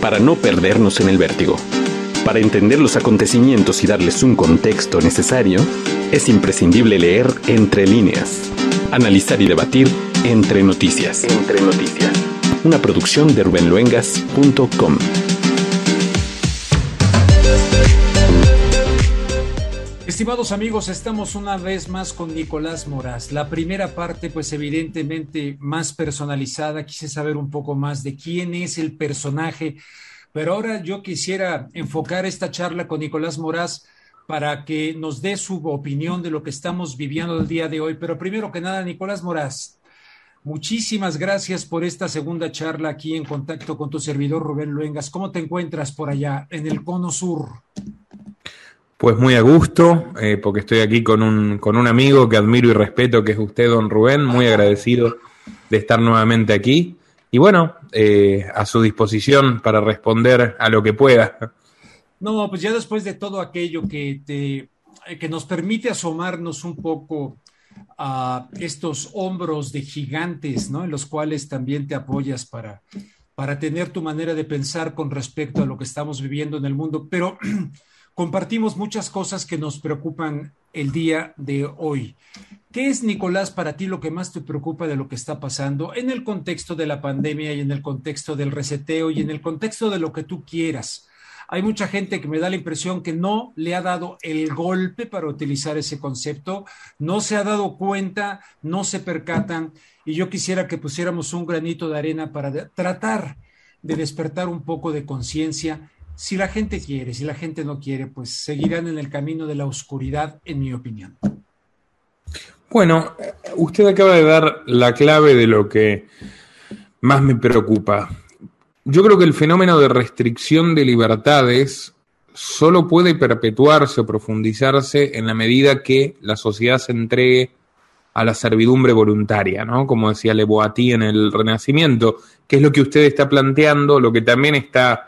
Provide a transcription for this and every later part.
para no perdernos en el vértigo. Para entender los acontecimientos y darles un contexto necesario, es imprescindible leer entre líneas, analizar y debatir entre noticias. Entre noticias. Una producción de rubenluengas.com. Estimados amigos, estamos una vez más con Nicolás Moraz. La primera parte, pues evidentemente más personalizada. Quise saber un poco más de quién es el personaje, pero ahora yo quisiera enfocar esta charla con Nicolás Moraz para que nos dé su opinión de lo que estamos viviendo el día de hoy. Pero primero que nada, Nicolás Moraz, muchísimas gracias por esta segunda charla aquí en contacto con tu servidor Rubén Luengas. ¿Cómo te encuentras por allá en el Cono Sur? Pues muy a gusto, eh, porque estoy aquí con un, con un amigo que admiro y respeto, que es usted, don Rubén, muy agradecido de estar nuevamente aquí. Y bueno, eh, a su disposición para responder a lo que pueda. No, pues ya después de todo aquello que, te, que nos permite asomarnos un poco a estos hombros de gigantes, ¿no? En los cuales también te apoyas para, para tener tu manera de pensar con respecto a lo que estamos viviendo en el mundo. Pero compartimos muchas cosas que nos preocupan el día de hoy. ¿Qué es, Nicolás, para ti lo que más te preocupa de lo que está pasando en el contexto de la pandemia y en el contexto del reseteo y en el contexto de lo que tú quieras? Hay mucha gente que me da la impresión que no le ha dado el golpe para utilizar ese concepto, no se ha dado cuenta, no se percatan y yo quisiera que pusiéramos un granito de arena para tratar de despertar un poco de conciencia si la gente quiere, si la gente no quiere, pues seguirán en el camino de la oscuridad, en mi opinión. Bueno, usted acaba de dar la clave de lo que más me preocupa. Yo creo que el fenómeno de restricción de libertades solo puede perpetuarse o profundizarse en la medida que la sociedad se entregue a la servidumbre voluntaria, ¿no? Como decía Le Boati en el Renacimiento, que es lo que usted está planteando, lo que también está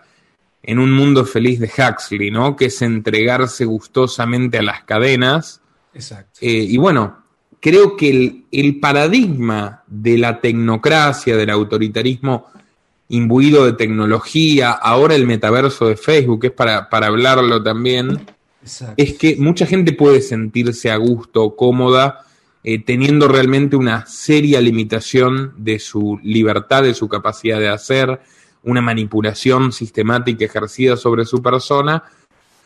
en un mundo feliz de Huxley, ¿no? Que es entregarse gustosamente a las cadenas. Exacto. Eh, y bueno, creo que el, el, paradigma de la tecnocracia, del autoritarismo imbuido de tecnología, ahora el metaverso de Facebook, es para, para hablarlo también, Exacto. es que mucha gente puede sentirse a gusto, cómoda, eh, teniendo realmente una seria limitación de su libertad, de su capacidad de hacer, una manipulación sistemática ejercida sobre su persona,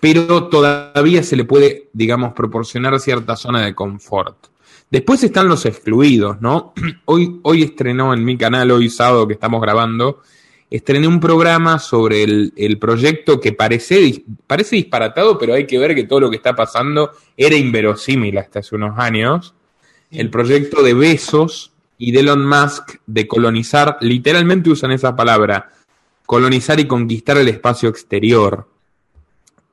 pero todavía se le puede, digamos, proporcionar cierta zona de confort. Después están los excluidos, ¿no? Hoy, hoy estrenó en mi canal, hoy sábado que estamos grabando, estrené un programa sobre el, el, proyecto que parece, parece disparatado, pero hay que ver que todo lo que está pasando era inverosímil hasta hace unos años. El proyecto de Besos y de Elon Musk de colonizar, literalmente usan esa palabra, colonizar y conquistar el espacio exterior.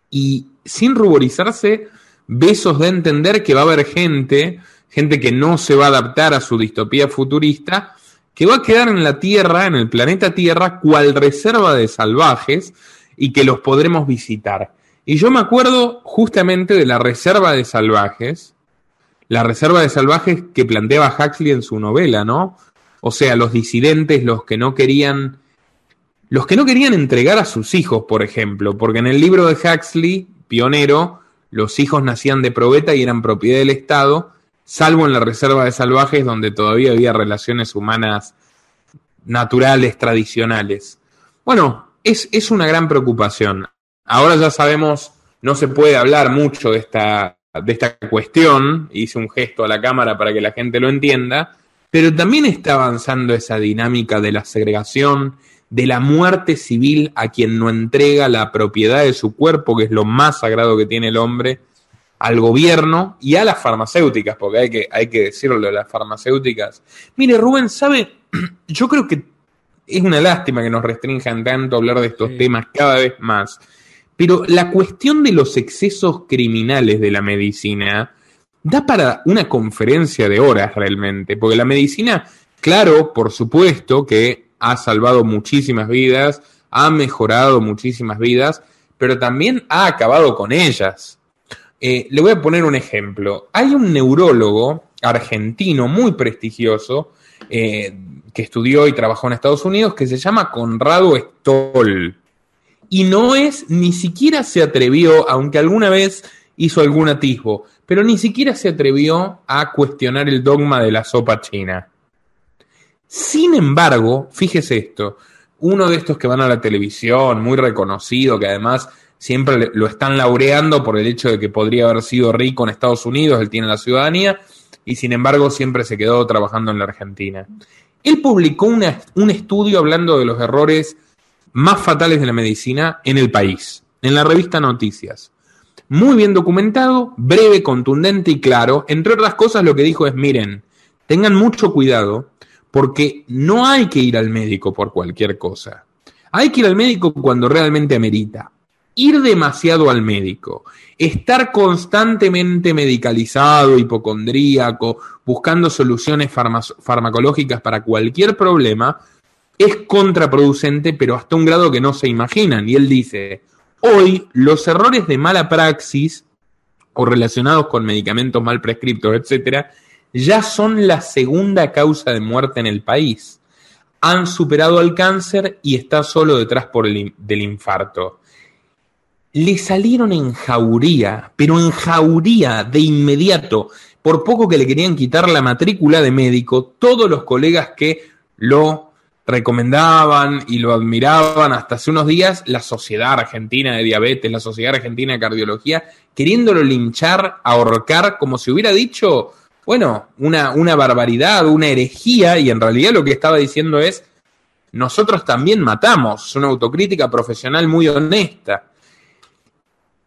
Y sin ruborizarse, besos de entender que va a haber gente, gente que no se va a adaptar a su distopía futurista, que va a quedar en la Tierra, en el planeta Tierra, cual reserva de salvajes y que los podremos visitar. Y yo me acuerdo justamente de la reserva de salvajes, la reserva de salvajes que planteaba Huxley en su novela, ¿no? O sea, los disidentes, los que no querían los que no querían entregar a sus hijos, por ejemplo, porque en el libro de Huxley, pionero, los hijos nacían de probeta y eran propiedad del Estado, salvo en la reserva de salvajes donde todavía había relaciones humanas naturales, tradicionales. Bueno, es, es una gran preocupación. Ahora ya sabemos, no se puede hablar mucho de esta, de esta cuestión, hice un gesto a la cámara para que la gente lo entienda, pero también está avanzando esa dinámica de la segregación de la muerte civil a quien no entrega la propiedad de su cuerpo, que es lo más sagrado que tiene el hombre, al gobierno y a las farmacéuticas, porque hay que, hay que decirlo de las farmacéuticas. Mire, Rubén, ¿sabe? Yo creo que es una lástima que nos restrinjan tanto a hablar de estos sí. temas cada vez más, pero la cuestión de los excesos criminales de la medicina da para una conferencia de horas realmente, porque la medicina, claro, por supuesto que ha salvado muchísimas vidas, ha mejorado muchísimas vidas, pero también ha acabado con ellas. Eh, le voy a poner un ejemplo. Hay un neurólogo argentino muy prestigioso eh, que estudió y trabajó en Estados Unidos que se llama Conrado Stoll. y no es, ni siquiera se atrevió, aunque alguna vez hizo algún atisbo, pero ni siquiera se atrevió a cuestionar el dogma de la sopa china. Sin embargo, fíjese esto, uno de estos que van a la televisión, muy reconocido, que además siempre lo están laureando por el hecho de que podría haber sido rico en Estados Unidos, él tiene la ciudadanía, y sin embargo siempre se quedó trabajando en la Argentina. Él publicó un estudio hablando de los errores más fatales de la medicina en el país, en la revista Noticias. Muy bien documentado, breve, contundente y claro. Entre otras cosas, lo que dijo es, miren, tengan mucho cuidado porque no hay que ir al médico por cualquier cosa. Hay que ir al médico cuando realmente amerita. Ir demasiado al médico, estar constantemente medicalizado, hipocondríaco, buscando soluciones farmacológicas para cualquier problema, es contraproducente, pero hasta un grado que no se imaginan. Y él dice, hoy los errores de mala praxis o relacionados con medicamentos mal prescriptos, etcétera, ya son la segunda causa de muerte en el país. Han superado al cáncer y está solo detrás por el, del infarto. Le salieron en jauría, pero en jauría de inmediato, por poco que le querían quitar la matrícula de médico, todos los colegas que lo recomendaban y lo admiraban hasta hace unos días la Sociedad Argentina de Diabetes, la Sociedad Argentina de Cardiología, queriéndolo linchar, ahorcar, como si hubiera dicho, bueno, una, una barbaridad, una herejía, y en realidad lo que estaba diciendo es, nosotros también matamos, una autocrítica profesional muy honesta.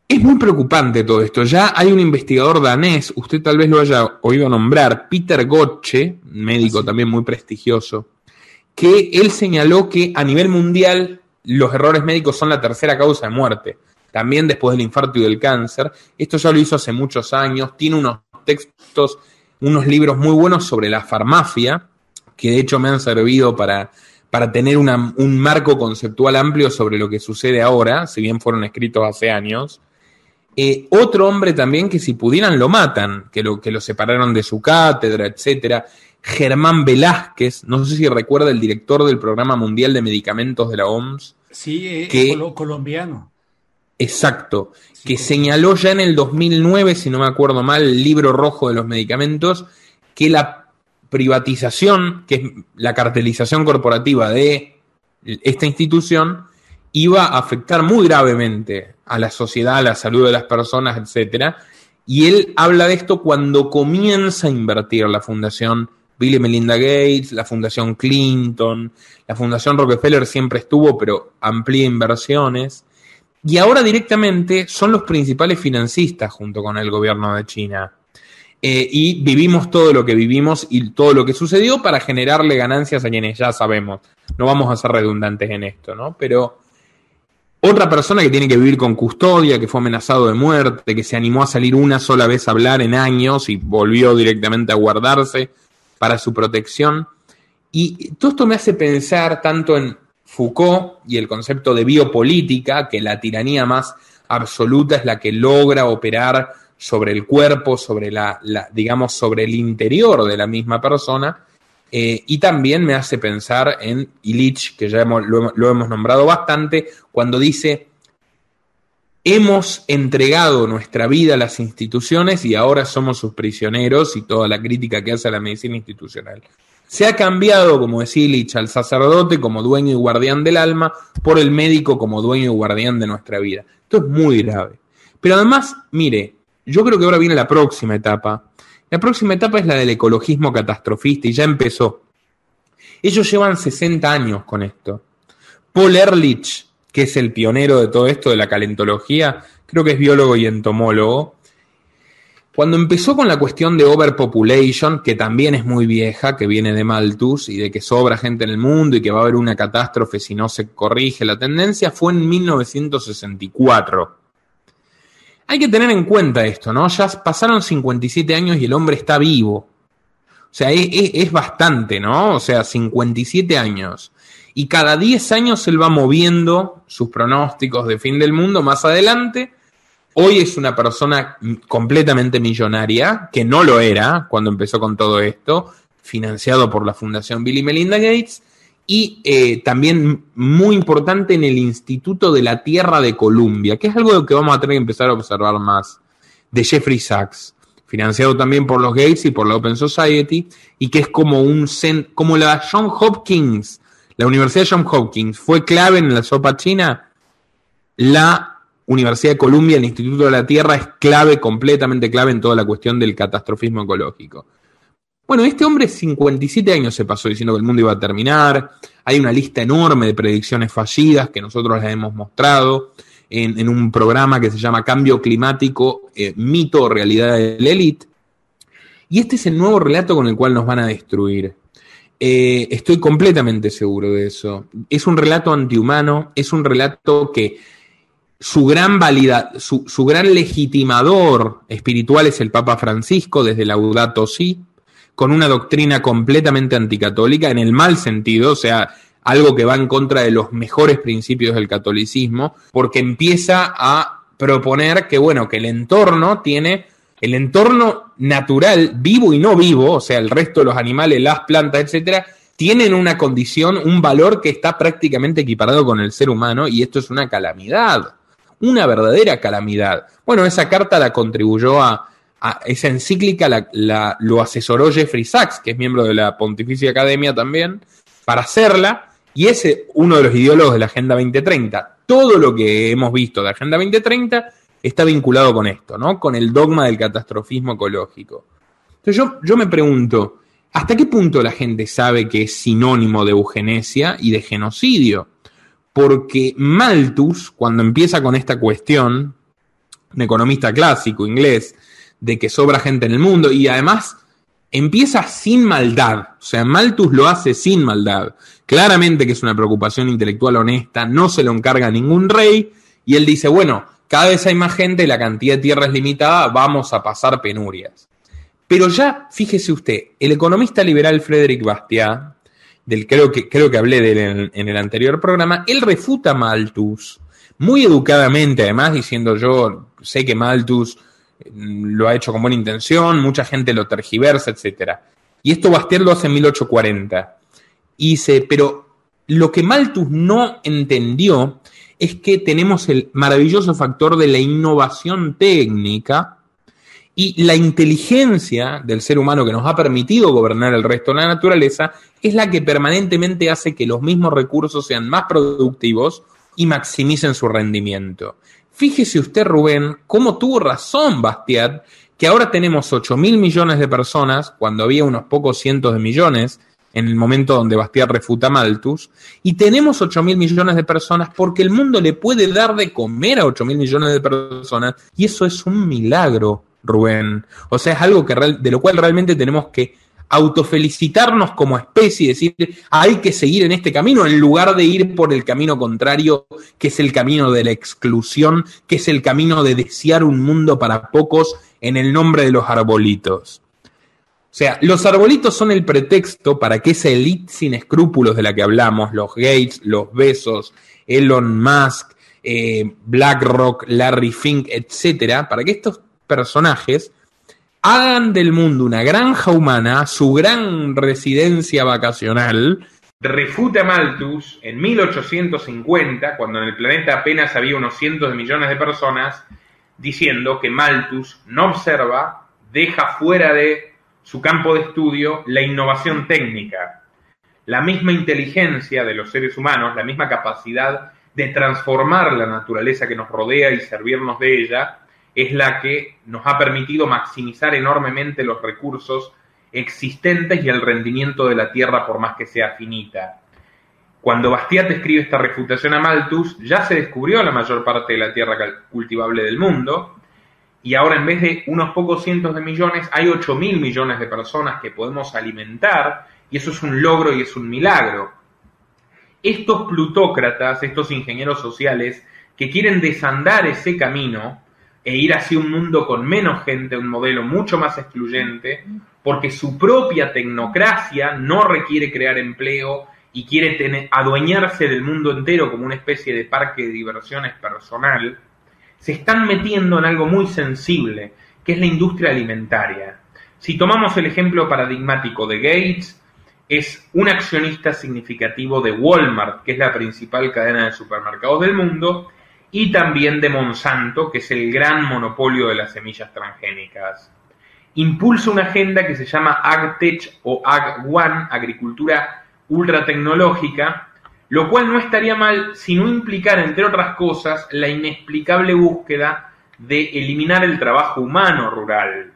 Es muy preocupante todo esto. Ya hay un investigador danés, usted tal vez lo haya oído nombrar, Peter Gotche, médico también muy prestigioso, que él señaló que a nivel mundial los errores médicos son la tercera causa de muerte, también después del infarto y del cáncer. Esto ya lo hizo hace muchos años, tiene unos textos, unos libros muy buenos sobre la farmacia, que de hecho me han servido para, para tener un marco conceptual amplio sobre lo que sucede ahora, si bien fueron escritos hace años. Eh, otro hombre también que si pudieran lo matan, que lo, que lo separaron de su cátedra, etcétera. Germán Velázquez, no sé si recuerda el director del Programa Mundial de Medicamentos de la OMS. Sí, eh, que, colombiano. Exacto, que señaló ya en el 2009, si no me acuerdo mal, el libro rojo de los medicamentos, que la privatización, que es la cartelización corporativa de esta institución, iba a afectar muy gravemente a la sociedad, a la salud de las personas, etcétera. Y él habla de esto cuando comienza a invertir la fundación Bill y Melinda Gates, la Fundación Clinton, la Fundación Rockefeller siempre estuvo, pero amplía inversiones. Y ahora directamente son los principales financistas junto con el gobierno de China. Eh, y vivimos todo lo que vivimos y todo lo que sucedió para generarle ganancias a quienes ya sabemos. No vamos a ser redundantes en esto, ¿no? Pero otra persona que tiene que vivir con custodia, que fue amenazado de muerte, que se animó a salir una sola vez a hablar en años y volvió directamente a guardarse para su protección. Y todo esto me hace pensar tanto en Foucault y el concepto de biopolítica, que la tiranía más absoluta es la que logra operar sobre el cuerpo, sobre la, digamos, sobre el interior de la misma persona. Eh, y también me hace pensar en Illich, que ya lo hemos nombrado bastante, cuando dice Hemos entregado nuestra vida a las instituciones y ahora somos sus prisioneros y toda la crítica que hace a la medicina institucional. Se ha cambiado, como decía Lich, al sacerdote como dueño y guardián del alma por el médico como dueño y guardián de nuestra vida. Esto es muy grave. Pero además, mire, yo creo que ahora viene la próxima etapa. La próxima etapa es la del ecologismo catastrofista y ya empezó. Ellos llevan 60 años con esto. Paul Ehrlich, que es el pionero de todo esto de la calentología, creo que es biólogo y entomólogo. Cuando empezó con la cuestión de overpopulation, que también es muy vieja, que viene de Malthus y de que sobra gente en el mundo y que va a haber una catástrofe si no se corrige la tendencia, fue en 1964. Hay que tener en cuenta esto, ¿no? Ya pasaron 57 años y el hombre está vivo. O sea, es, bastante, ¿no? O sea, 57 años y cada 10 años él va moviendo sus pronósticos de fin del mundo más adelante. Hoy es una persona completamente millonaria, que no lo era cuando empezó con todo esto, financiado por la Fundación Bill y Melinda Gates, y eh, también muy importante en el Instituto de la Tierra de Columbia, que es algo que vamos a tener que empezar a observar más, de Jeffrey Sachs, financiado también por los Gates y por la Open Society, y que es como un como la John Hopkins, la Universidad John Hopkins fue clave en la sopa china, la Universidad de Columbia, el Instituto de la Tierra, es clave, completamente clave en toda la cuestión del catastrofismo ecológico. Bueno, este hombre 57 años se pasó diciendo que el mundo iba a terminar. Hay una lista enorme de predicciones fallidas que nosotros les hemos mostrado en, un programa que se llama Cambio Climático, eh, Mito o Realidad del Elite. Y este es el nuevo relato con el cual nos van a destruir. Eh, estoy completamente seguro de eso. Es un relato antihumano, es un relato que su gran validad, su, su gran legitimador espiritual es el Papa Francisco desde Laudato Si, con una doctrina completamente anticatólica en el mal sentido, o sea, algo que va en contra de los mejores principios del catolicismo, porque empieza a proponer que, bueno, que el entorno tiene, el entorno natural, vivo y no vivo, o sea, el resto de los animales, las plantas, etcétera, tienen una condición, un valor que está prácticamente equiparado con el ser humano, y esto es una calamidad una verdadera calamidad. Bueno, esa carta la contribuyó a, esa encíclica, la, lo asesoró Jeffrey Sachs, que es miembro de la Pontificia Academia también, para hacerla, y es uno de los ideólogos de la Agenda 2030. Todo lo que hemos visto de Agenda 2030 está vinculado con esto, ¿no? Con el dogma del catastrofismo ecológico. Entonces yo, yo me pregunto, ¿hasta qué punto la gente sabe que es sinónimo de eugenesia y de genocidio? Porque Malthus, cuando empieza con esta cuestión, un economista clásico inglés, de que sobra gente en el mundo, y además empieza sin maldad, o sea, Malthus lo hace sin maldad. Claramente que es una preocupación intelectual honesta, no se lo encarga ningún rey, y él dice, bueno, cada vez hay más gente, la cantidad de tierra es limitada, vamos a pasar penurias. Pero ya, fíjese usted, el economista liberal Frederick Bastiat, del creo que, creo que hablé de él en, el anterior programa, él refuta Malthus, muy educadamente además, diciendo yo sé que Malthus mm, lo ha hecho con buena intención, mucha gente lo tergiversa, etc. Y esto Bastiat lo hace en 1840. Y dice, pero lo que Malthus no entendió es que tenemos el maravilloso factor de la innovación técnica, y la inteligencia del ser humano que nos ha permitido gobernar el resto de la naturaleza es la que permanentemente hace que los mismos recursos sean más productivos y maximicen su rendimiento. Fíjese usted, Rubén, cómo tuvo razón Bastiat, que ahora tenemos 8 mil millones de personas, cuando había unos pocos cientos de millones, en el momento donde Bastiat refuta Malthus, y tenemos 8 mil millones de personas porque el mundo le puede dar de comer a 8 mil millones de personas, y eso es un milagro Rubén. O sea, es algo que de lo cual realmente tenemos que autofelicitarnos como especie, decir, hay que seguir en este camino en lugar de ir por el camino contrario, que es el camino de la exclusión, que es el camino de desear un mundo para pocos en el nombre de los arbolitos. O sea, los arbolitos son el pretexto para que esa elite sin escrúpulos de la que hablamos, los Gates, los Besos, Elon Musk, eh, BlackRock, Larry Fink, etcétera, para que estos personajes hagan del mundo una granja humana, su gran residencia vacacional. Refuta Malthus en 1850, cuando en el planeta apenas había unos cientos de millones de personas, diciendo que Malthus no observa, deja fuera de su campo de estudio la innovación técnica, la misma inteligencia de los seres humanos, la misma capacidad de transformar la naturaleza que nos rodea y servirnos de ella, es la que nos ha permitido maximizar enormemente los recursos existentes y el rendimiento de la tierra por más que sea finita. Cuando Bastiat escribe esta refutación a Malthus, ya se descubrió la mayor parte de la tierra cultivable del mundo, y ahora en vez de unos pocos cientos de millones, hay 8 mil millones de personas que podemos alimentar, y eso es un logro y es un milagro. Estos plutócratas, estos ingenieros sociales, que quieren desandar ese camino, e ir hacia un mundo con menos gente, un modelo mucho más excluyente, porque su propia tecnocracia no requiere crear empleo y quiere tener, adueñarse del mundo entero como una especie de parque de diversiones personal, se están metiendo en algo muy sensible, que es la industria alimentaria. Si tomamos el ejemplo paradigmático de Gates, es un accionista significativo de Walmart, que es la principal cadena de supermercados del mundo, y también de Monsanto, que es el gran monopolio de las semillas transgénicas. Impulsa una agenda que se llama AgTech o Ag-One, agricultura ultratecnológica, lo cual no estaría mal si no implicara, entre otras cosas, la inexplicable búsqueda de eliminar el trabajo humano rural,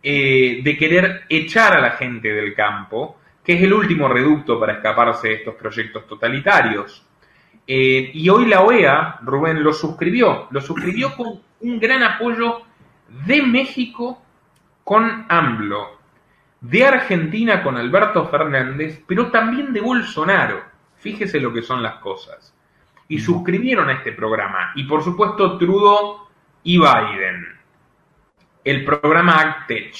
eh, de querer echar a la gente del campo, que es el último reducto para escaparse de estos proyectos totalitarios. Eh, y hoy la OEA, Rubén, lo suscribió, lo suscribió con un gran apoyo de México con AMLO, de Argentina con Alberto Fernández, pero también de Bolsonaro. Fíjese lo que son las cosas. Y suscribieron a este programa. Y por supuesto Trudeau y Biden. El programa AgTech.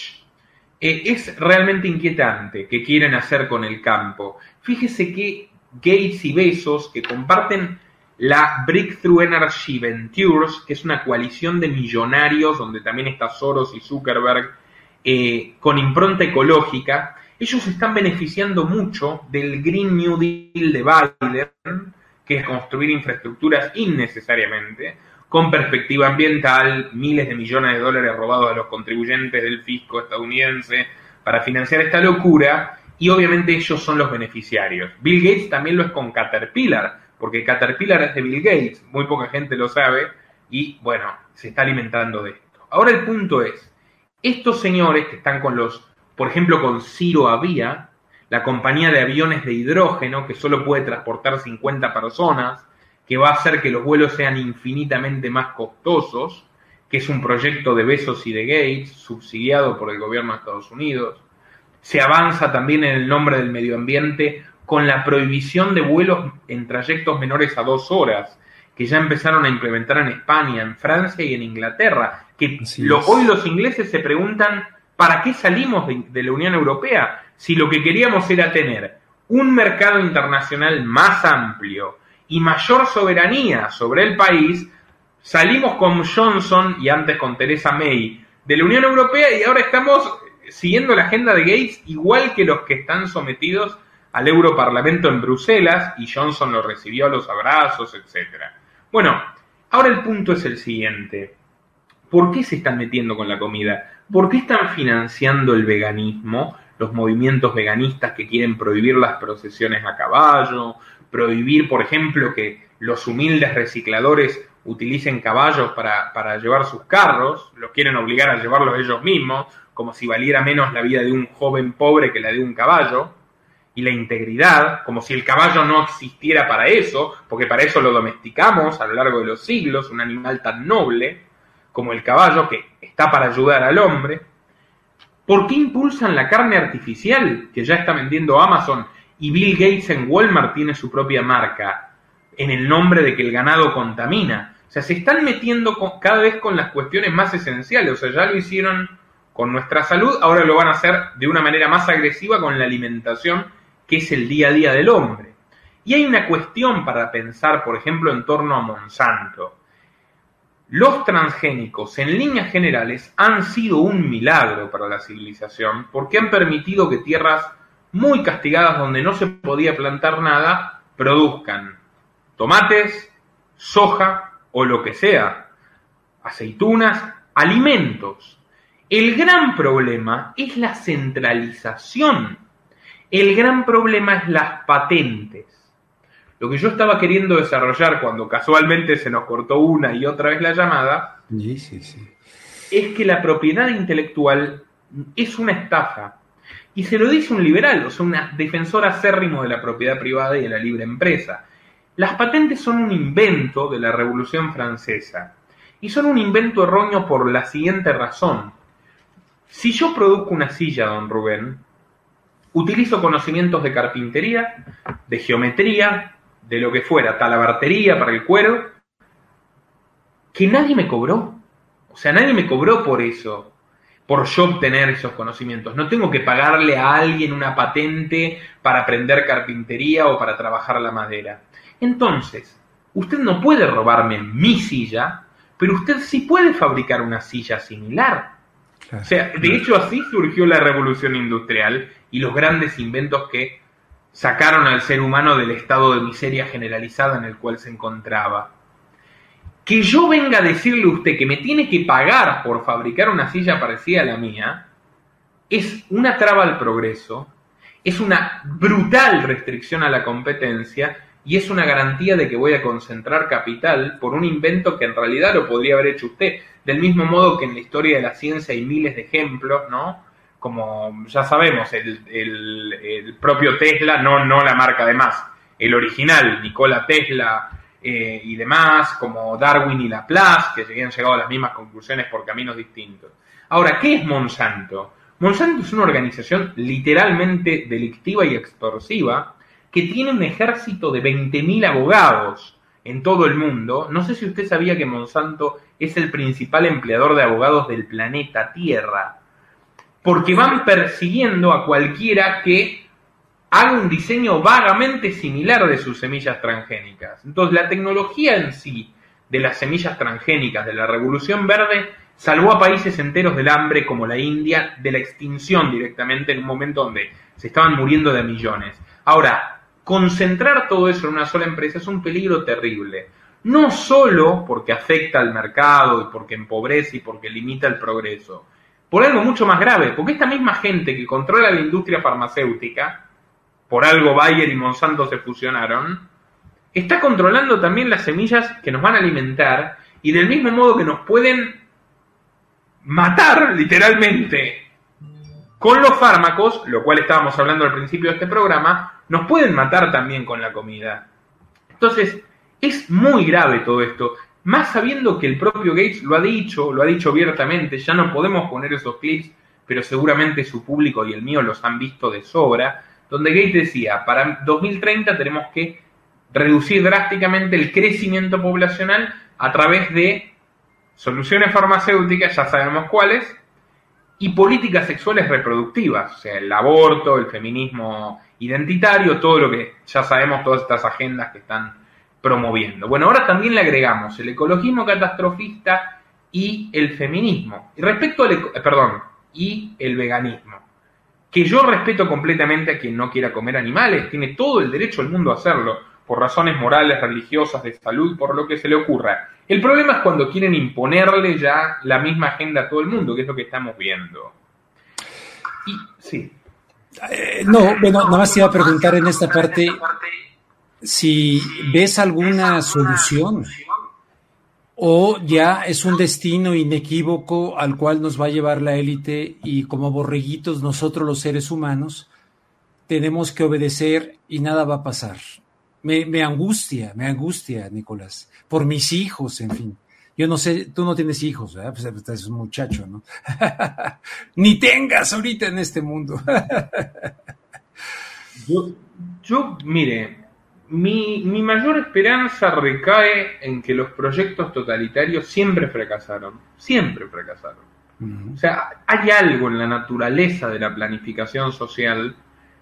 Eh, es realmente inquietante que quieren hacer con el campo. Fíjese que Gates y Bezos, que comparten la Breakthrough Energy Ventures, que es una coalición de millonarios donde también está Soros y Zuckerberg, eh, con impronta ecológica, ellos están beneficiando mucho del Green New Deal de Biden, que es construir infraestructuras innecesariamente, con perspectiva ambiental, miles de millones de dólares robados a los contribuyentes del fisco estadounidense para financiar esta locura, y obviamente ellos son los beneficiarios. Bill Gates también lo es con Caterpillar, porque Caterpillar es de Bill Gates, muy poca gente lo sabe, y bueno, se está alimentando de esto. Ahora el punto es, estos señores que están con los, por ejemplo, con Ciro Avia, la compañía de aviones de hidrógeno que solo puede transportar 50 personas, que va a hacer que los vuelos sean infinitamente más costosos, que es un proyecto de Besos y de Gates, subsidiado por el gobierno de Estados Unidos. Se avanza también en el nombre del medio ambiente con la prohibición de vuelos en trayectos menores a dos horas, que ya empezaron a implementar en España, en Francia y en Inglaterra, que hoy los ingleses se preguntan, ¿para qué salimos de, la Unión Europea? Si lo que queríamos era tener un mercado internacional más amplio y mayor soberanía sobre el país, salimos con Johnson y antes con Theresa May de la Unión Europea y ahora estamos siguiendo la agenda de Gates igual que los que están sometidos al Europarlamento en Bruselas y Johnson lo recibió a los abrazos, etc. Bueno, ahora el punto es el siguiente. ¿Por qué se están metiendo con la comida? ¿Por qué están financiando el veganismo? Los movimientos veganistas que quieren prohibir las procesiones a caballo, prohibir, por ejemplo, que los humildes recicladores utilicen caballos para, para llevar sus carros, los quieren obligar a llevarlos ellos mismos, como si valiera menos la vida de un joven pobre que la de un caballo, y la integridad, como si el caballo no existiera para eso, porque para eso lo domesticamos a lo largo de los siglos, un animal tan noble, como el caballo, que está para ayudar al hombre, ¿por qué impulsan la carne artificial que ya está vendiendo Amazon y Bill Gates en Walmart tiene su propia marca en el nombre de que el ganado contamina? O sea, se están metiendo cada vez con las cuestiones más esenciales, o sea, ya lo hicieron con nuestra salud, ahora lo van a hacer de una manera más agresiva con la alimentación, que es el día a día del hombre. Y hay una cuestión para pensar, por ejemplo, en torno a Monsanto. Los transgénicos, en líneas generales, han sido un milagro para la civilización porque han permitido que tierras muy castigadas donde no se podía plantar nada produzcan tomates, soja o lo que sea, aceitunas, alimentos. El gran problema es la centralización. El gran problema es las patentes. Lo que yo estaba queriendo desarrollar cuando casualmente se nos cortó una y otra vez la llamada, es que la propiedad intelectual es una estafa. Y se lo dice un liberal, o sea, una defensora acérrimo de la propiedad privada y de la libre empresa. Las patentes son un invento de la Revolución Francesa. Y son un invento erróneo por la siguiente razón. Si yo produzco una silla, don Rubén, utilizo conocimientos de carpintería, de geometría, de lo que fuera, talabartería para el cuero, que nadie me cobró. O sea, nadie me cobró por eso, por yo obtener esos conocimientos. No tengo que pagarle a alguien una patente para aprender carpintería o para trabajar la madera. Entonces, usted no puede robarme mi silla, pero usted sí puede fabricar una silla similar. O sea, de hecho así surgió la revolución industrial y los grandes inventos que sacaron al ser humano del estado de miseria generalizada en el cual se encontraba. Que yo venga a decirle a usted que me tiene que pagar por fabricar una silla parecida a la mía, es una traba al progreso, es una brutal restricción a la competencia y es una garantía de que voy a concentrar capital por un invento que en realidad lo podría haber hecho usted. Del mismo modo que en la historia de la ciencia hay miles de ejemplos, ¿no? Como ya sabemos, el, propio Tesla, no, no la marca de más, el original, Nikola Tesla eh, y demás, como Darwin y Laplace, que habían llegado a las mismas conclusiones por caminos distintos. Ahora, ¿qué es Monsanto? Monsanto es una organización literalmente delictiva y extorsiva que tiene un ejército de 20.000 abogados en todo el mundo. No sé si usted sabía que Monsanto es el principal empleador de abogados del planeta Tierra, porque van persiguiendo a cualquiera que haga un diseño vagamente similar de sus semillas transgénicas. Entonces, la tecnología en sí de las semillas transgénicas de la Revolución Verde salvó a países enteros del hambre como la India de la extinción directamente en un momento donde se estaban muriendo de millones. Ahora, concentrar todo eso en una sola empresa es un peligro terrible. No solo porque afecta al mercado y porque empobrece y porque limita el progreso, por algo mucho más grave, porque esta misma gente que controla la industria farmacéutica, por algo Bayer y Monsanto se fusionaron, está controlando también las semillas que nos van a alimentar y del mismo modo que nos pueden matar literalmente con los fármacos, lo cual estábamos hablando al principio de este programa, nos pueden matar también con la comida. Entonces, es muy grave todo esto, más sabiendo que el propio Gates lo ha dicho, lo ha dicho abiertamente, ya no podemos poner esos clips, pero seguramente su público y el mío los han visto de sobra, donde Gates decía, para 2030 tenemos que reducir drásticamente el crecimiento poblacional a través de soluciones farmacéuticas, ya sabemos cuáles, y políticas sexuales reproductivas, o sea, el aborto, el feminismo identitario, todo lo que ya sabemos, todas estas agendas que están promoviendo. Bueno, ahora también le agregamos el ecologismo catastrofista y el feminismo. Y respecto al, perdón, y el veganismo, que yo respeto completamente a quien no quiera comer animales, tiene todo el derecho del mundo a hacerlo, por razones morales, religiosas, de salud, por lo que se le ocurra. El problema es cuando quieren imponerle ya la misma agenda a todo el mundo, que es lo que estamos viendo. Y sí. Eh, no, bueno, nada más te iba a preguntar en esta parte si ves alguna solución o ya es un destino inequívoco al cual nos va a llevar la élite y como borreguitos nosotros los seres humanos tenemos que obedecer y nada va a pasar. Me, me angustia, me angustia, Nicolás, por mis hijos, en fin. Yo no sé, tú no tienes hijos, ¿verdad? Pues, pues eres un muchacho, ¿no? Ni tengas ahorita en este mundo. yo, yo, mire, mi, mi, mayor esperanza recae en que los proyectos totalitarios siempre fracasaron, siempre fracasaron. O sea, hay algo en la naturaleza de la planificación social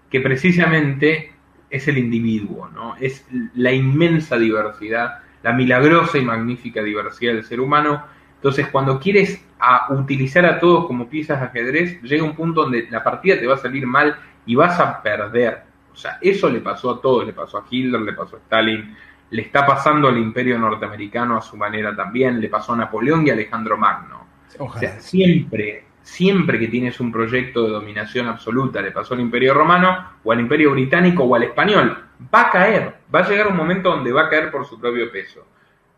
que precisamente es el individuo, ¿no? Es la inmensa diversidad la milagrosa y magnífica diversidad del ser humano. Entonces, cuando quieres a utilizar a todos como piezas de ajedrez, llega un punto donde la partida te va a salir mal y vas a perder. O sea, eso le pasó a todos, le pasó a Hitler, le pasó a Stalin, le está pasando al imperio norteamericano a su manera también, le pasó a Napoleón y a Alejandro Magno. O sea, siempre, siempre que tienes un proyecto de dominación absoluta, le pasó al imperio romano o al imperio británico o al español, va a caer, va a llegar un momento donde va a caer por su propio peso.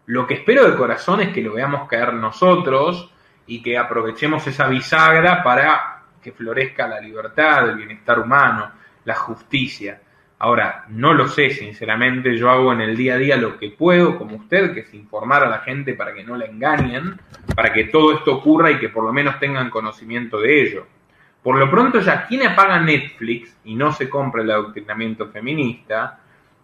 Lo que espero de corazón es que lo veamos caer nosotros y que aprovechemos esa bisagra para que florezca la libertad, el bienestar humano, la justicia. Ahora, no lo sé, sinceramente, yo hago en el día a día lo que puedo, como usted, que es informar a la gente para que no la engañen, para que todo esto ocurra y que por lo menos tengan conocimiento de ello. Por lo pronto ya, quien apaga Netflix y no se compra el adoctrinamiento feminista,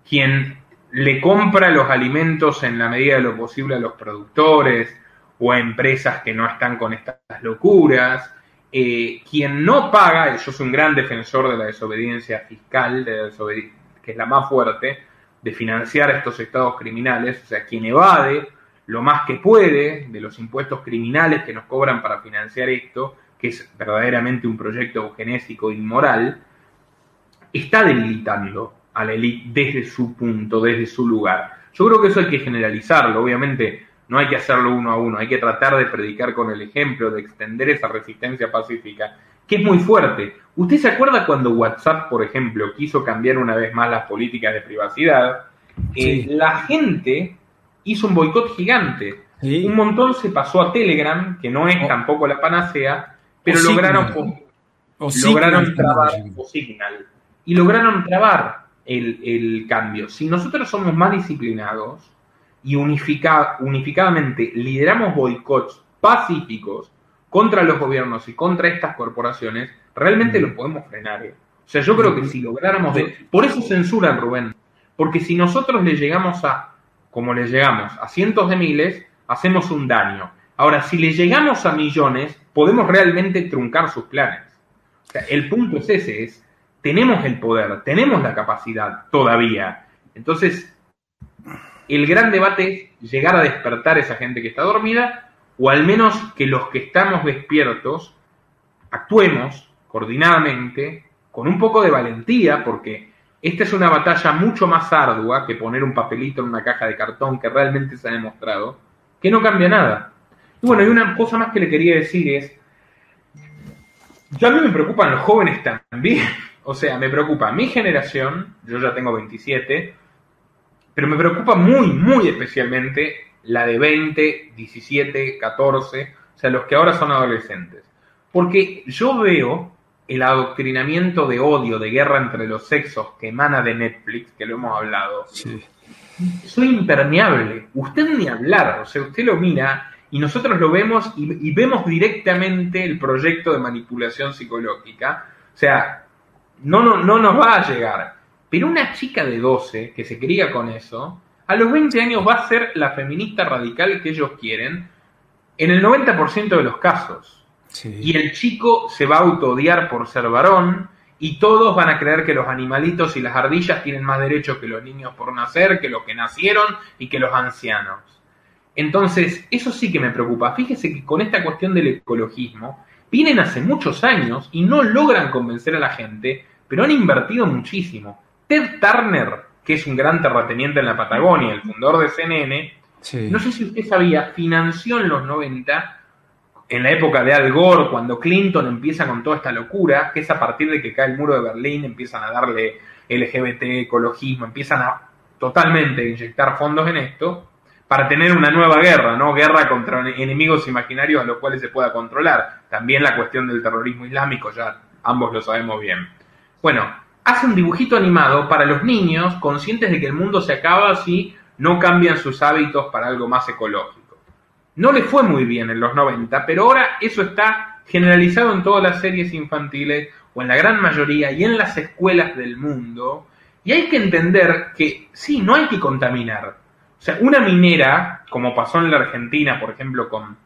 quien le compra los alimentos en la medida de lo posible a los productores o a empresas que no están con estas locuras, eh, quien no paga, yo soy un gran defensor de la desobediencia fiscal, que es la más fuerte, de financiar estos estados criminales, o sea, quien evade lo más que puede de los impuestos criminales que nos cobran para financiar esto, que es verdaderamente un proyecto eugenésico inmoral, está debilitando a la élite desde su punto, desde su lugar. Yo creo que eso hay que generalizarlo, obviamente no hay que hacerlo uno a uno, hay que tratar de predicar con el ejemplo, de extender esa resistencia pacífica, que es muy fuerte. ¿Usted se acuerda cuando WhatsApp, por ejemplo, quiso cambiar una vez más las políticas de privacidad? Eh, la gente hizo un boicot gigante. Un montón se pasó a Telegram, que no es tampoco la panacea, pero lograron, lograron trabar o Signal y lograron trabar el, cambio. Si nosotros somos más disciplinados y unificadamente lideramos boicots pacíficos contra los gobiernos y contra estas corporaciones, realmente lo podemos frenar. ¿eh? O sea, yo creo que si lográramos... Por eso censuran, Rubén. Porque si nosotros le llegamos a, como le llegamos, a cientos de miles, hacemos un daño. Ahora, si le llegamos a millones, podemos realmente truncar sus planes. O sea, el punto es ese, es tenemos el poder, tenemos la capacidad todavía. Entonces, el gran debate es llegar a despertar a esa gente que está dormida, o al menos que los que estamos despiertos actuemos coordinadamente, con un poco de valentía, porque esta es una batalla mucho más ardua que poner un papelito en una caja de cartón que realmente se ha demostrado, que no cambia nada. Y bueno, y una cosa más que le quería decir es, yo a mí me preocupan los jóvenes también. O sea, me preocupa mi generación, yo ya tengo 27, pero me preocupa muy, muy especialmente la de 20, 17, 14, o sea, los que ahora son adolescentes. Porque yo veo el adoctrinamiento de odio, de guerra entre los sexos que emana de Netflix, que lo hemos hablado. Soy impermeable. Usted ni hablar, o sea, usted lo mira y nosotros lo vemos y, y vemos directamente el proyecto de manipulación psicológica. O sea, no, no, no nos va a llegar. Pero una chica de 12 que se cría con eso, a los 20 años va a ser la feminista radical que ellos quieren en el 90% de los casos. Y el chico se va a autodiar por ser varón y todos van a creer que los animalitos y las ardillas tienen más derechos que los niños por nacer, que los que nacieron y que los ancianos. Entonces, eso sí que me preocupa. Fíjese que con esta cuestión del ecologismo, vienen hace muchos años y no logran convencer a la gente, pero han invertido muchísimo. Ted Turner, que es un gran terrateniente en la Patagonia, el fundador de CNN, no sé si usted sabía, financió en los 90, en la época de Al Gore, cuando Clinton empieza con toda esta locura, que es a partir de que cae el muro de Berlín, empiezan a darle LGBT, ecologismo, empiezan a totalmente inyectar fondos en esto, para tener una nueva guerra, ¿no? Guerra contra enemigos imaginarios a los cuales se pueda controlar. También la cuestión del terrorismo islámico, ya ambos lo sabemos bien. Bueno, hace un dibujito animado para los niños conscientes de que el mundo se acaba si no cambian sus hábitos para algo más ecológico. No le fue muy bien en los 90, pero ahora eso está generalizado en todas las series infantiles o en la gran mayoría y en las escuelas del mundo. Y hay que entender que sí, no hay que contaminar, o sea, una minera, como pasó en la Argentina, por ejemplo, con,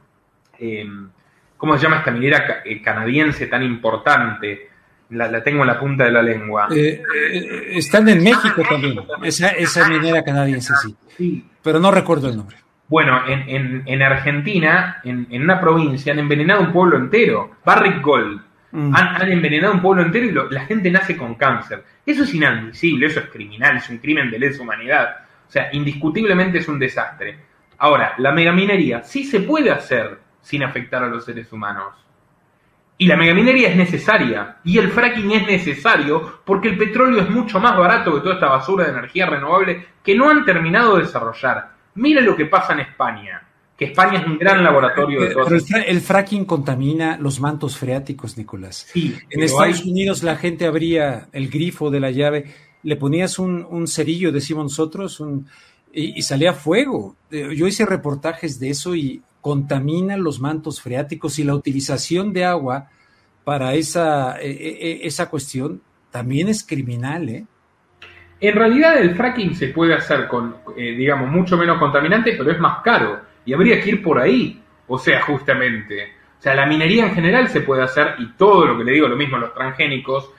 em, ¿cómo se llama esta minera eh, canadiense tan importante? La, tengo en la punta de la lengua. Eh, eh, están en México también, esa, minera canadiense, sí. Pero no recuerdo el nombre. Bueno, en, Argentina, en, una provincia, han envenenado un pueblo entero. Barrick Gold. Mm. Han, envenenado un pueblo entero y la gente nace con cáncer. Eso es inadmisible, eso es criminal, es un crimen de lesa humanidad. O sea, indiscutiblemente es un desastre. Ahora, la megaminería sí se puede hacer sin afectar a los seres humanos. Y la megaminería es necesaria. Y el fracking es necesario porque el petróleo es mucho más barato que toda esta basura de energía renovable que no han terminado de desarrollar. Mire lo que pasa en España. Que España es un gran laboratorio de todo. Pero el, fracking contamina los mantos freáticos, Nicolás. Sí, en Estados Unidos la gente abría el grifo de la llave le ponías un, cerillo, decimos nosotros, y, salía fuego. Eh, yo hice reportajes de eso y contaminan los mantos freáticos y la utilización de agua para esa, e, e, e, esa cuestión también es criminal, ¿eh? En realidad el fracking se puede hacer con, eh, digamos, mucho menos contaminante, pero es más caro. Y habría que ir por ahí. O sea, justamente. O sea, la minería en general se puede hacer y todo lo que le digo, lo mismo los transgénicos,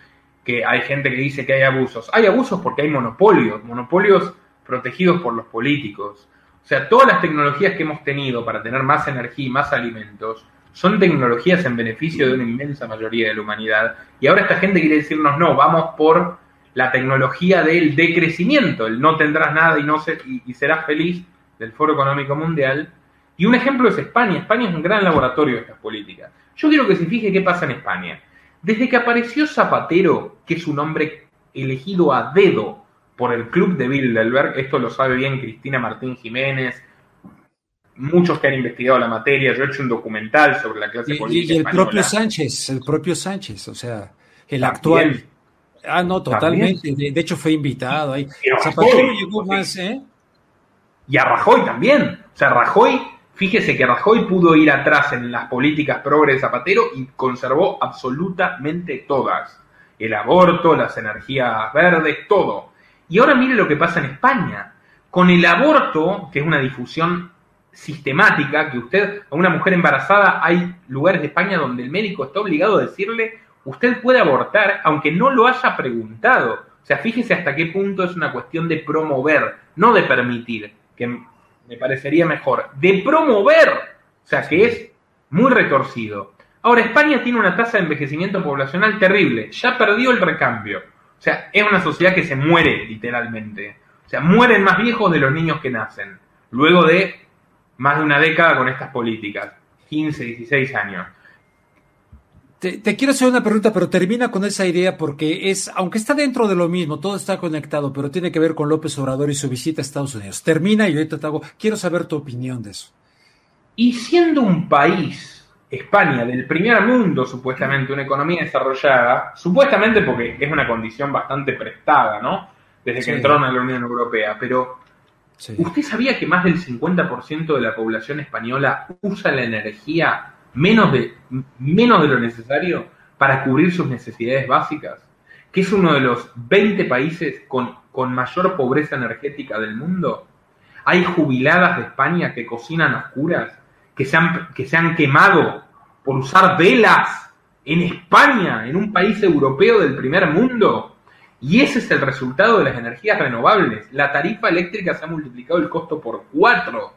que hay gente que dice que hay abusos. Hay abusos porque hay monopolios, monopolios protegidos por los políticos. O sea, todas las tecnologías que hemos tenido para tener más energía y más alimentos son tecnologías en beneficio de una inmensa mayoría de la humanidad. Y ahora esta gente quiere decirnos, no, vamos por la tecnología del decrecimiento, el no tendrás nada y, no y, serás feliz del Foro Económico Mundial. Y un ejemplo es España. España es un gran laboratorio de estas políticas. Yo quiero que se fije qué pasa en España. Desde que apareció Zapatero, que es un hombre elegido a dedo por el Club de Bilderberg, esto lo sabe bien Cristina Martín Jiménez, muchos que han investigado la materia, yo he hecho un documental sobre la clase política. Y el propio Sánchez, el propio Sánchez, o sea, el actual. Ah, no, totalmente. De, hecho, fue invitado ahí. Zapatero llegó más, ¿eh? Y a Rajoy también. O sea, Rajoy, fíjese que Rajoy pudo ir atrás en las políticas progres de Zapatero y conservó absolutamente todas. El aborto, las energías verdes, todo. Y ahora mire lo que pasa en España. Con el aborto, que es una difusión sistemática, que usted, a una mujer embarazada, hay lugares de España donde el médico está obligado a decirle usted puede abortar aunque no lo haya preguntado. O sea, fíjese hasta qué punto es una cuestión de promover, no de permitir, que me parecería mejor, de promover. O sea, que es muy retorcido. Ahora, España tiene una tasa de envejecimiento poblacional terrible, ya perdió el recambio. O sea, es una sociedad que se muere literalmente. O sea, mueren más viejos de los niños que nacen, luego de más de una década con estas políticas, 15, 16 años. Te, quiero hacer una pregunta, pero termina con esa idea porque es, aunque está dentro de lo mismo, todo está conectado, pero tiene que ver con López Obrador y su visita a Estados Unidos. Termina y ahorita te hago, quiero saber tu opinión de eso. Y siendo un país, España, del primer mundo, supuestamente, una economía desarrollada, supuestamente porque es una condición bastante prestada, ¿no? Desde que entró en la Unión Europea, pero ¿usted sabía que más del 50% de la población española usa la energía menos de, menos de lo necesario para cubrir sus necesidades básicas, que es uno de los 20 países con, con mayor pobreza energética del mundo. Hay jubiladas de España que cocinan oscuras, que se han, que se han quemado por usar velas en España, en un país europeo del primer mundo. Y ese es el resultado de las energías renovables. La tarifa eléctrica se ha multiplicado el costo por cuatro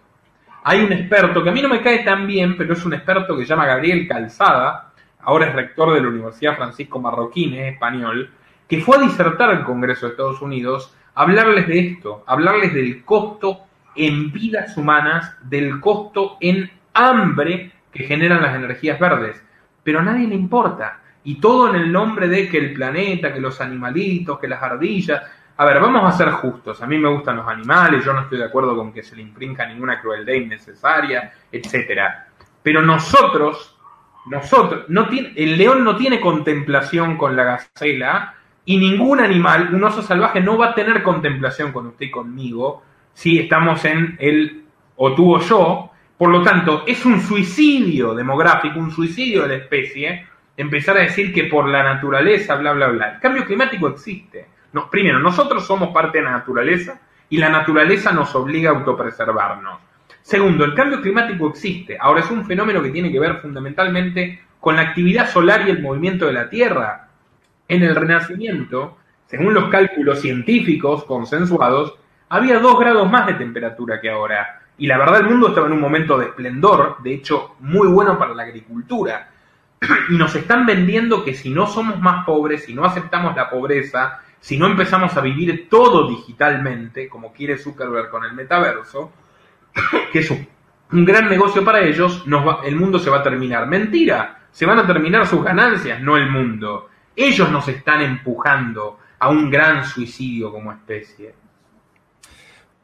hay un experto que a mí no me cae tan bien, pero es un experto que se llama Gabriel Calzada, ahora es rector de la Universidad Francisco Marroquín, es español, que fue a disertar al Congreso de Estados Unidos hablarles de esto, hablarles del costo en vidas humanas, del costo en hambre que generan las energías verdes. Pero a nadie le importa. Y todo en el nombre de que el planeta, que los animalitos, que las ardillas, a ver, vamos a ser justos. A mí me gustan los animales, yo no estoy de acuerdo con que se le imprinca ninguna crueldad innecesaria, etcétera. Pero nosotros, nosotros, no tiene, el león no tiene contemplación con la gacela y ningún animal, un oso salvaje, no va a tener contemplación con usted y conmigo si estamos en el o tú o yo. Por lo tanto, es un suicidio demográfico, un suicidio de la especie, empezar a decir que por la naturaleza, bla, bla, bla. El cambio climático existe primero, nosotros somos parte de la naturaleza y la naturaleza nos obliga a autopreservarnos. Segundo, el cambio climático existe. Ahora es un fenómeno que tiene que ver fundamentalmente con la actividad solar y el movimiento de la Tierra. En el Renacimiento, según los cálculos científicos consensuados, había dos grados más de temperatura que ahora. Y la verdad el mundo estaba en un momento de esplendor, de hecho muy bueno para la agricultura. Y nos están vendiendo que si no somos más pobres, si no aceptamos la pobreza, si no empezamos a vivir todo digitalmente, como quiere Zuckerberg con el metaverso, que es un, gran negocio para ellos, el mundo se va a terminar. Mentira, se van a terminar sus ganancias, no el mundo. Ellos nos están empujando a un gran suicidio como especie.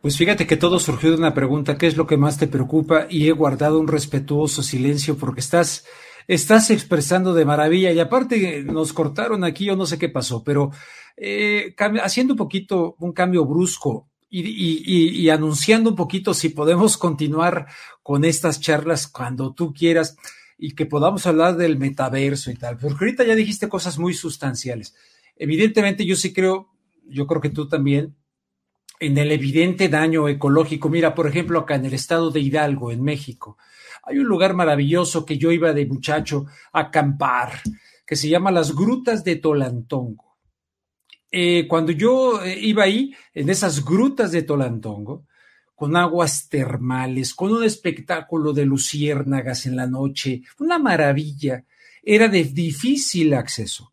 Pues fíjate que todo surgió de una pregunta, ¿qué es lo que más te preocupa? Y he guardado un respetuoso silencio porque estás, estás expresando de maravilla y aparte nos cortaron aquí, yo no sé qué pasó, pero eh, haciendo un poquito un cambio brusco y, anunciando un poquito si podemos continuar con estas charlas cuando tú quieras y que podamos hablar del metaverso y tal, porque ahorita ya dijiste cosas muy sustanciales. Evidentemente yo sí creo, yo creo que tú también, en el evidente daño ecológico. Mira, por ejemplo, acá en el estado de Hidalgo, en México, hay un lugar maravilloso que yo iba de muchacho a acampar, que se llama las Grutas de Tolantongo. Eh, cuando yo eh, iba ahí, en esas grutas de Tolantongo, con aguas termales, con un espectáculo de luciérnagas en la noche, una maravilla. Era de difícil acceso.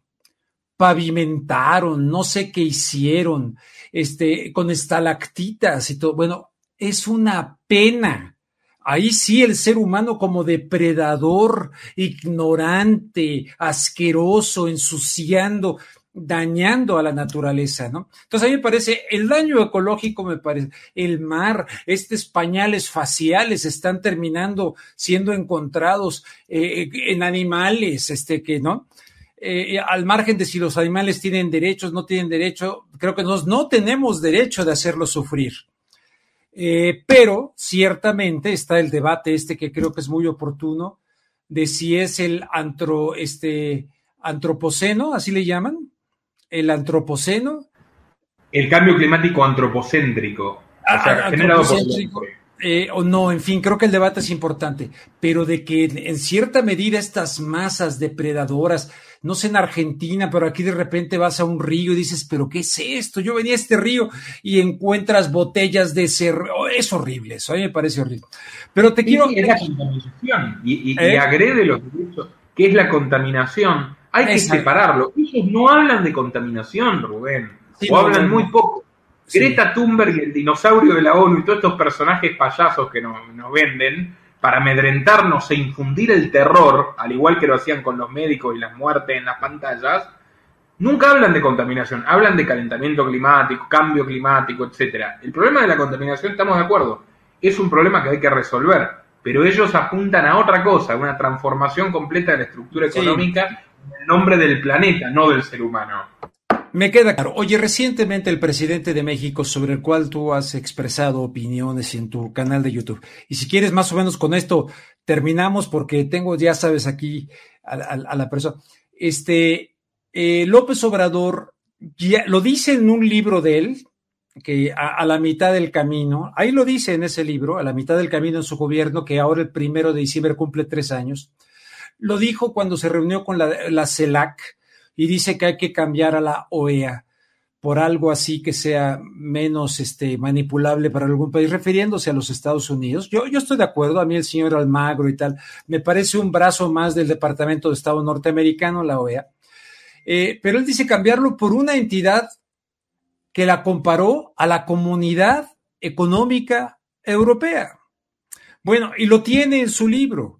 Pavimentaron, no sé qué hicieron, este, con estalactitas y todo. Bueno, es una pena. Ahí sí el ser humano como depredador, ignorante, asqueroso, ensuciando, dañando a la naturaleza, ¿no? Entonces a mí me parece, el daño ecológico me parece, el mar, estos pañales faciales están terminando siendo encontrados eh, en animales, este que, ¿no? Eh, al margen de si los animales tienen derechos, no tienen derecho, creo que nosotros no tenemos derecho de hacerlos sufrir. Eh, pero ciertamente está el debate este que creo que es muy oportuno de si es el antro, este, antropoceno, así le llaman, el antropoceno. El cambio climático antropocéntrico. o sea, generado por eh, o no, en fin, creo que el debate es importante, pero de que en cierta medida estas masas depredadoras, no sé en Argentina, pero aquí de repente vas a un río y dices, pero ¿qué es esto? Yo venía a este río y encuentras botellas de ese oh, es horrible, eso a mí me parece horrible. Pero te quiero... Es la contaminación y, ¿Eh? agrede los derechos, que es la contaminación. Hay que separarlo. Ellos no hablan de contaminación, Rubén, o hablan muy poco Greta Thunberg y el dinosaurio de la ONU y todos estos personajes payasos que nos, venden para amedrentarnos e infundir el terror, al igual que lo hacían con los médicos y las muertes en las pantallas, nunca hablan de contaminación, hablan de calentamiento climático, cambio climático, etcétera. El problema de la contaminación, estamos de acuerdo, es un problema que hay que resolver, pero ellos apuntan a otra cosa, una transformación completa de la estructura económica en el nombre del planeta, no del ser humano. Me queda claro. Oye, recientemente el presidente de México, sobre el cual tú has expresado opiniones en tu canal de YouTube, y si quieres más o menos con esto terminamos porque tengo, ya sabes, aquí a, la persona. Este, eh, López Obrador ya, lo dice en un libro de él, que a, la mitad del camino, ahí lo dice en ese libro, a la mitad del camino en su gobierno, que ahora el primero de diciembre cumple tres años, lo dijo cuando se reunió con la, la CELAC, y dice que hay que cambiar a la OEA por algo así que sea menos este, manipulable para algún país, refiriéndose a los Estados Unidos. Yo, yo estoy de acuerdo, a mí el señor Almagro y tal, me parece un brazo más del Departamento de Estado norteamericano, la OEA. Eh, pero él dice cambiarlo por una entidad que la comparó a la Comunidad Económica Europea. Bueno, y lo tiene en su libro.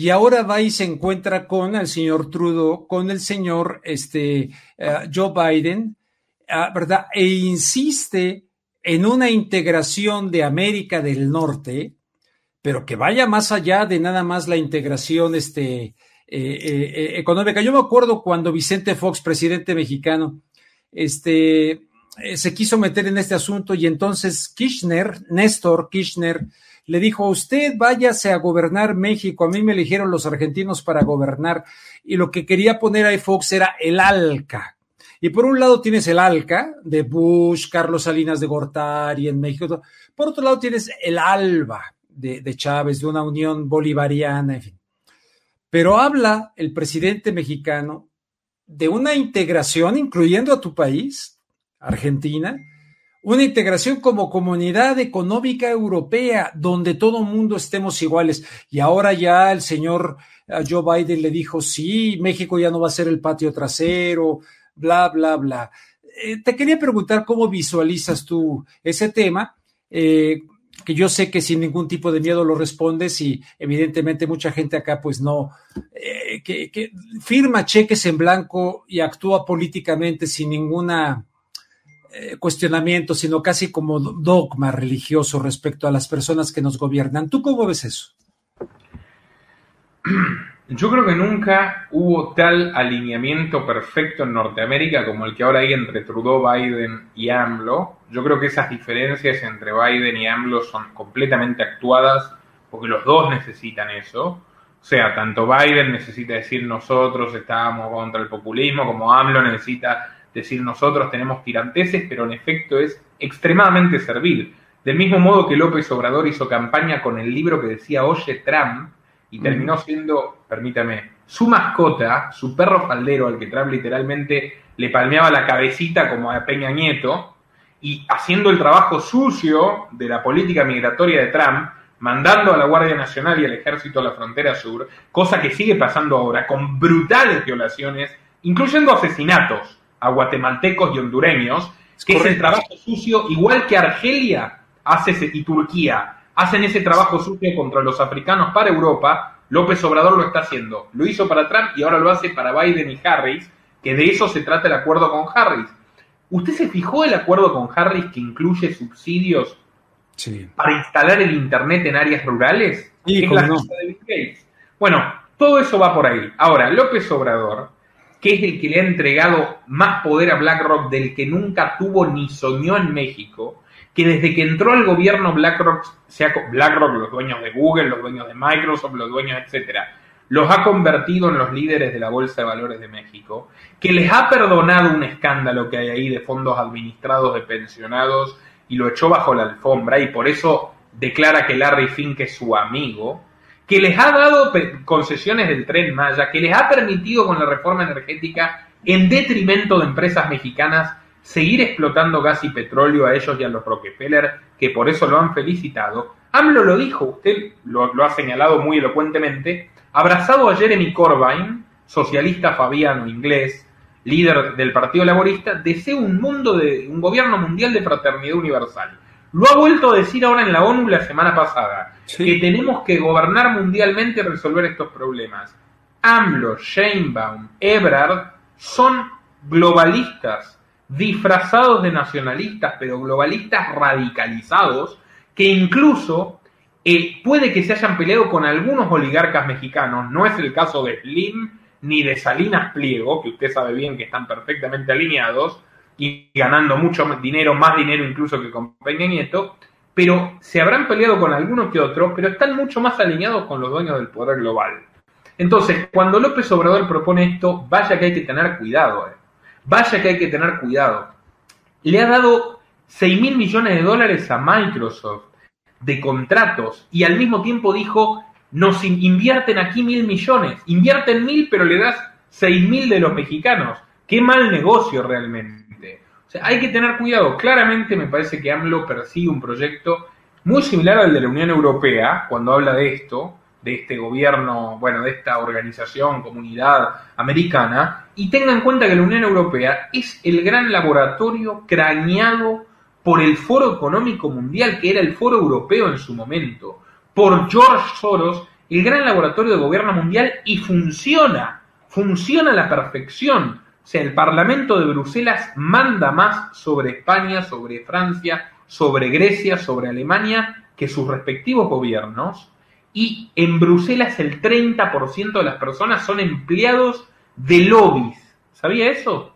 Y ahora va y se encuentra con el señor Trudeau, con el señor este, eh, Joe Biden, ah, ¿verdad? E insiste en una integración de América del Norte, pero que vaya más allá de nada más la integración este, eh, eh, económica. Yo me acuerdo cuando Vicente Fox, presidente mexicano, este, se quiso meter en este asunto y entonces Kirchner, Néstor Kirchner, le dijo, usted váyase a gobernar México, a mí me eligieron los argentinos para gobernar, y lo que quería poner ahí Fox era el ALCA. Y por un lado tienes el ALCA de Bush, Carlos Salinas de Gortari en México, por otro lado tienes el ALBA de, de Chávez, de una unión bolivariana, en fin. Pero habla el presidente mexicano de una integración, incluyendo a tu país, Argentina, una integración como comunidad económica europea, donde todo mundo estemos iguales. Y ahora ya el señor eh, Joe Biden le dijo, sí, México ya no va a ser el patio trasero, bla, bla, bla. Eh, te quería preguntar cómo visualizas tú ese tema, eh, que yo sé que sin ningún tipo de miedo lo respondes y evidentemente mucha gente acá pues no, que, que firma cheques en blanco y actúa políticamente sin ninguna eh, cuestionamiento, sino casi como dogma religioso respecto a las personas que nos gobiernan. ¿Tú cómo ves eso? Yo creo que nunca hubo tal alineamiento perfecto en Norteamérica como el que ahora hay entre Trudeau, Biden y AMLO. Yo creo que esas diferencias entre Biden y AMLO son completamente actuadas porque los dos necesitan eso. O sea, tanto Biden necesita decir nosotros estábamos contra el populismo, como AMLO necesita decir nosotros tenemos tiranteses, pero en efecto es extremadamente servil. Del mismo modo que López Obrador hizo campaña con el libro que decía Oye Trump y terminó siendo, permítame, su mascota, su perro faldero al que Trump literalmente le palmeaba la cabecita como a Peña Nieto, y haciendo el trabajo sucio de la política migratoria de Trump, mandando a la Guardia Nacional y al Ejército a la frontera sur, cosa que sigue pasando ahora, con brutales violaciones, incluyendo asesinatos a guatemaltecos y hondureños, que es el trabajo sucio, igual que Argelia hace y Turquía hacen ese trabajo sucio contra los africanos para Europa, López Obrador lo está haciendo. Lo hizo para Trump y ahora lo hace para Biden y Harris, que de eso se trata el acuerdo con Harris. ¿Usted se fijó el acuerdo con Harris que incluye subsidios para instalar el Internet en áreas rurales? Sí, es la de Bill Gates. Bueno, todo eso va por ahí. Ahora, López Obrador, que es el que le ha entregado más poder a BlackRock del que nunca tuvo ni soñó en México, que desde que entró al gobierno BlackRock, BlackRock, los dueños de Google, los dueños de Microsoft, los dueños, etcétera, los ha convertido en los líderes de la Bolsa de Valores de México, que les ha perdonado un escándalo que hay ahí de fondos administrados de pensionados y lo echó bajo la alfombra y por eso declara que Larry Fink es su amigo, que les ha dado concesiones del tren Maya, que les ha permitido con la reforma energética, en detrimento de empresas mexicanas, seguir explotando gas y petróleo a ellos y a los Rockefeller, que por eso lo han felicitado. AMLO lo dijo, usted lo, lo ha señalado muy elocuentemente, abrazado a Jeremy Corbyn, socialista fabiano inglés, líder del Partido Laborista, desea un mundo de un gobierno mundial de fraternidad universal. Lo ha vuelto a decir ahora en la ONU la semana pasada, que tenemos que gobernar mundialmente y resolver estos problemas. AMLO, Sheinbaum, Ebrard son globalistas, disfrazados de nacionalistas, pero globalistas radicalizados, que incluso eh, puede que se hayan peleado con algunos oligarcas mexicanos, no es el caso de Slim ni de Salinas Pliego, que usted sabe bien que están perfectamente alineados y ganando mucho dinero, más dinero incluso que con Peña Nieto, pero se habrán peleado con algunos que otros, pero están mucho más alineados con los dueños del poder global. Entonces, cuando López Obrador propone esto, vaya que hay que tener cuidado, eh. vaya que hay que tener cuidado. Le ha dado 6 mil millones de dólares a Microsoft de contratos y al mismo tiempo dijo nos invierten aquí mil millones, invierten mil pero le das seis mil de los mexicanos. Qué mal negocio realmente. O sea, hay que tener cuidado. Claramente me parece que AMLO persigue un proyecto muy similar al de la Unión Europea cuando habla de esto, de este gobierno, bueno, de esta organización, comunidad americana, y tenga en cuenta que la Unión Europea es el gran laboratorio craneado por el Foro Económico Mundial, que era el Foro Europeo en su momento por George Soros, el gran laboratorio de gobierno mundial, y funciona, funciona a la perfección. O sea, el Parlamento de Bruselas manda más sobre España, sobre Francia, sobre Grecia, sobre Alemania, que sus respectivos gobiernos. Y en Bruselas el 30% de las personas son empleados de lobbies. ¿Sabía eso?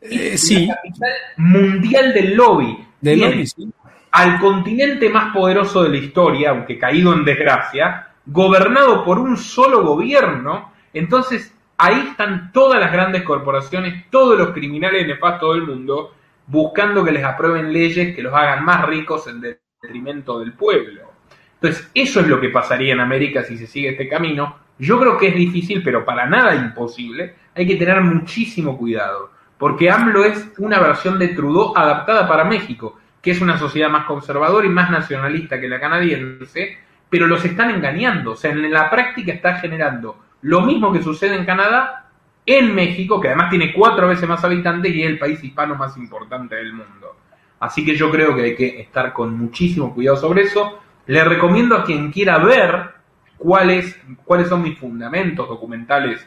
Eh, sí. La capital mundial del lobby. De lobby, sí al continente más poderoso de la historia, aunque caído en desgracia, gobernado por un solo gobierno, entonces ahí están todas las grandes corporaciones, todos los criminales nefastos del mundo, buscando que les aprueben leyes que los hagan más ricos en detrimento del pueblo. Entonces, eso es lo que pasaría en América si se sigue este camino. Yo creo que es difícil, pero para nada imposible. Hay que tener muchísimo cuidado, porque AMLO es una versión de Trudeau adaptada para México que es una sociedad más conservadora y más nacionalista que la canadiense, pero los están engañando. O sea, en la práctica está generando lo mismo que sucede en Canadá, en México, que además tiene cuatro veces más habitantes y es el país hispano más importante del mundo. Así que yo creo que hay que estar con muchísimo cuidado sobre eso. Le recomiendo a quien quiera ver cuáles, cuáles son mis fundamentos documentales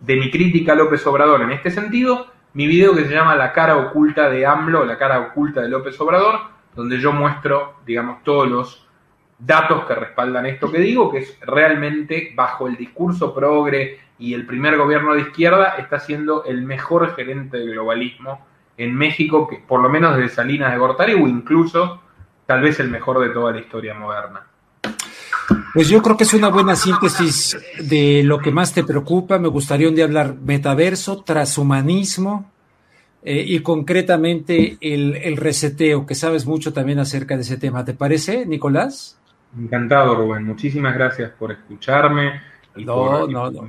de mi crítica a López Obrador en este sentido, mi video que se llama La cara oculta de AMLO, la cara oculta de López Obrador, donde yo muestro, digamos, todos los datos que respaldan esto que digo, que es realmente bajo el discurso progre y el primer gobierno de izquierda está siendo el mejor gerente de globalismo en México, que por lo menos desde Salinas de Gortari, o incluso tal vez el mejor de toda la historia moderna. Pues yo creo que es una buena síntesis de lo que más te preocupa. Me gustaría un día hablar metaverso, transhumanismo eh, y concretamente el, reseteo, que sabes mucho también acerca de ese tema. ¿Te parece, Nicolás? Encantado, Rubén. Muchísimas gracias por escucharme. no, no, no.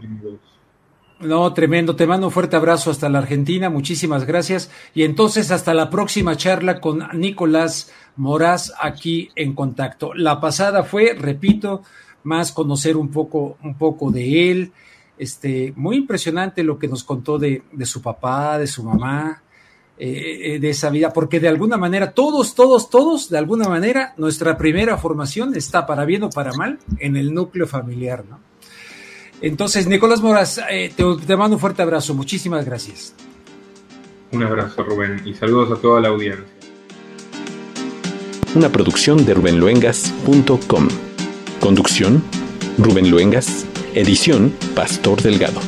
No, tremendo. Te mando un fuerte abrazo hasta la Argentina. Muchísimas gracias. Y entonces hasta la próxima charla con Nicolás Moraz aquí en contacto. La pasada fue, repito, más conocer un poco, un poco de él. Este, muy impresionante lo que nos contó de, de su papá, de su mamá, eh, de esa vida, porque de alguna manera, todos, todos, todos, de alguna manera, nuestra primera formación está, para bien o para mal, en el núcleo familiar, ¿no? Entonces, Nicolás Moras, eh, te, te, mando un fuerte abrazo. Muchísimas gracias. Un abrazo, Rubén, y saludos a toda la audiencia. Una producción de rubenluengas.com. Conducción, Rubén Luengas. Edición, Pastor Delgado.